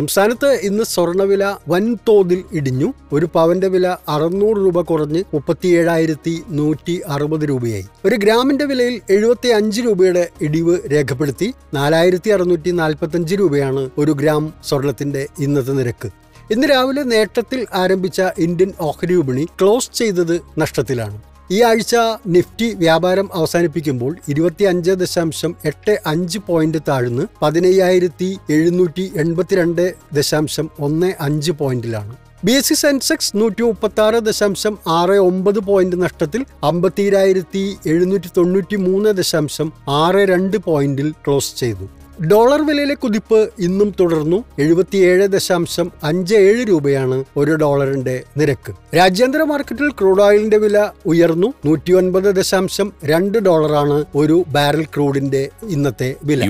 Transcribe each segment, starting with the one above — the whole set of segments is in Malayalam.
സംസ്ഥാനത്ത് ഇന്ന് സ്വർണവില വൻതോതിൽ ഇടിഞ്ഞു. ഒരു പവന്റെ വില അറുന്നൂറ് രൂപ കുറഞ്ഞ് മുപ്പത്തിയേഴായിരത്തി നൂറ്റി അറുപത് രൂപയായി. ഒരു ഗ്രാമിന്റെ വിലയിൽ എഴുപത്തി അഞ്ച് രൂപയുടെ ഇടിവ് രേഖപ്പെടുത്തി നാലായിരത്തി അറുന്നൂറ്റി നാൽപ്പത്തഞ്ച് രൂപയാണ് ഒരു ഗ്രാം സ്വർണത്തിന്റെ ഇന്നത്തെ നിരക്ക്. ഇന്ന് രാവിലെ നേട്ടത്തിൽ ആരംഭിച്ച ഇന്ത്യൻ ഓഹരി വിപണി ക്ലോസ് ചെയ്തത് നഷ്ടത്തിലാണ്. ഈ ആഴ്ച നിഫ്റ്റി വ്യാപാരം അവസാനിപ്പിക്കുമ്പോൾ ഇരുപത്തി അഞ്ച് ദശാംശം എട്ട് അഞ്ച് പോയിന്റ് താഴ്ന്ന് പതിനയ്യായിരത്തി എഴുന്നൂറ്റി എൺപത്തിരണ്ട് ദശാംശം ഒന്ന് അഞ്ച് പോയിന്റിലാണ്. ബി എസ് സി സെൻസെക്സ് നൂറ്റി മുപ്പത്തി ആറ് ദശാംശം ആറ് ഒമ്പത് പോയിന്റ് നഷ്ടത്തിൽ അമ്പത്തിരായിരത്തി എഴുന്നൂറ്റി തൊണ്ണൂറ്റി മൂന്ന് ദശാംശം ആറ് രണ്ട് പോയിന്റിൽ ക്ലോസ് ചെയ്തു. ഡോളർ വിലയിലെ കുതിപ്പ് ഇന്നും തുടർന്നു. എഴുപത്തിയേഴ് ദശാംശം അഞ്ച് ഏഴ് രൂപയാണ് ഒരു ഡോളറിന്റെ നിരക്ക്. രാജ്യാന്തര മാർക്കറ്റിൽ ക്രൂഡ് ഓയിലിന്റെ വില ഉയർന്നു. നൂറ്റി ഒൻപത് ദശാംശം രണ്ട് ഡോളറാണ് ഒരു ബാരൽ ക്രൂഡിന്റെ ഇന്നത്തെ വില.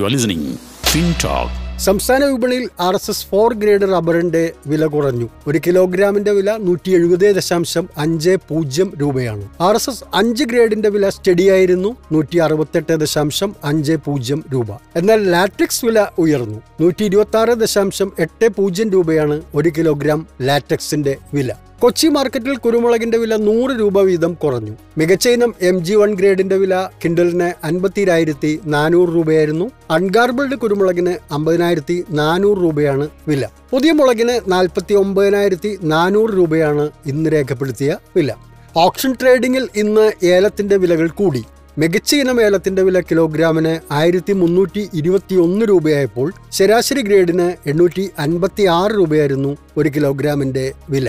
സംസ്ഥാന വിപണിയിൽ R S S four grade റബ്ബറിന്റെ വില കുറഞ്ഞു. ഒരു കിലോഗ്രാമിന്റെ വില നൂറ്റി എഴുപത് ദശാംശം അഞ്ച് പൂജ്യം രൂപയാണ്. ആർ എസ് എസ് അഞ്ച് ഗ്രേഡിന്റെ വില സ്റ്റഡിയായിരുന്നു നൂറ്റി അറുപത്തെട്ട് ദശാംശം അഞ്ച് പൂജ്യം രൂപ. എന്നാൽ ലാറ്റക്സ് വില ഉയർന്നു. നൂറ്റി ഇരുപത്തി ആറ് ദശാംശം എട്ട് പൂജ്യം രൂപയാണ് ഒരു കിലോഗ്രാം ലാറ്റക്സിന്റെ വില. കൊച്ചി മാർക്കറ്റിൽ കുരുമുളകിന്റെ വില നൂറ് രൂപ വീതം കുറഞ്ഞു. മികച്ച ഇനം എം ജി വൺ ഗ്രേഡിന്റെ വില കിൻഡലിന് അൻപത്തിരായിരത്തി നാനൂറ് രൂപയായിരുന്നു. അൺഗാർബിൾഡ് കുരുമുളകിന് അമ്പതിനായിരത്തി നാനൂറ് രൂപയാണ് വില. പുതിയ മുളകിന് നാൽപ്പത്തി ഒമ്പതിനായിരത്തി നാനൂറ് രൂപയാണ് ഇന്ന് രേഖപ്പെടുത്തിയ വില. ഓപ്ഷൻ ട്രേഡിംഗിൽ ഇന്ന് ഏലത്തിന്റെ വിലകൾ കൂടി. മികച്ച ഇനം ഏലത്തിന്റെ വില കിലോഗ്രാമിന് ആയിരത്തി മുന്നൂറ്റി ഇരുപത്തി ഒന്ന് രൂപയായപ്പോൾ ശരാശരി ഗ്രേഡിന് എണ്ണൂറ്റി അൻപത്തി ആറ് രൂപയായിരുന്നു ഒരു കിലോഗ്രാമിന്റെ വില.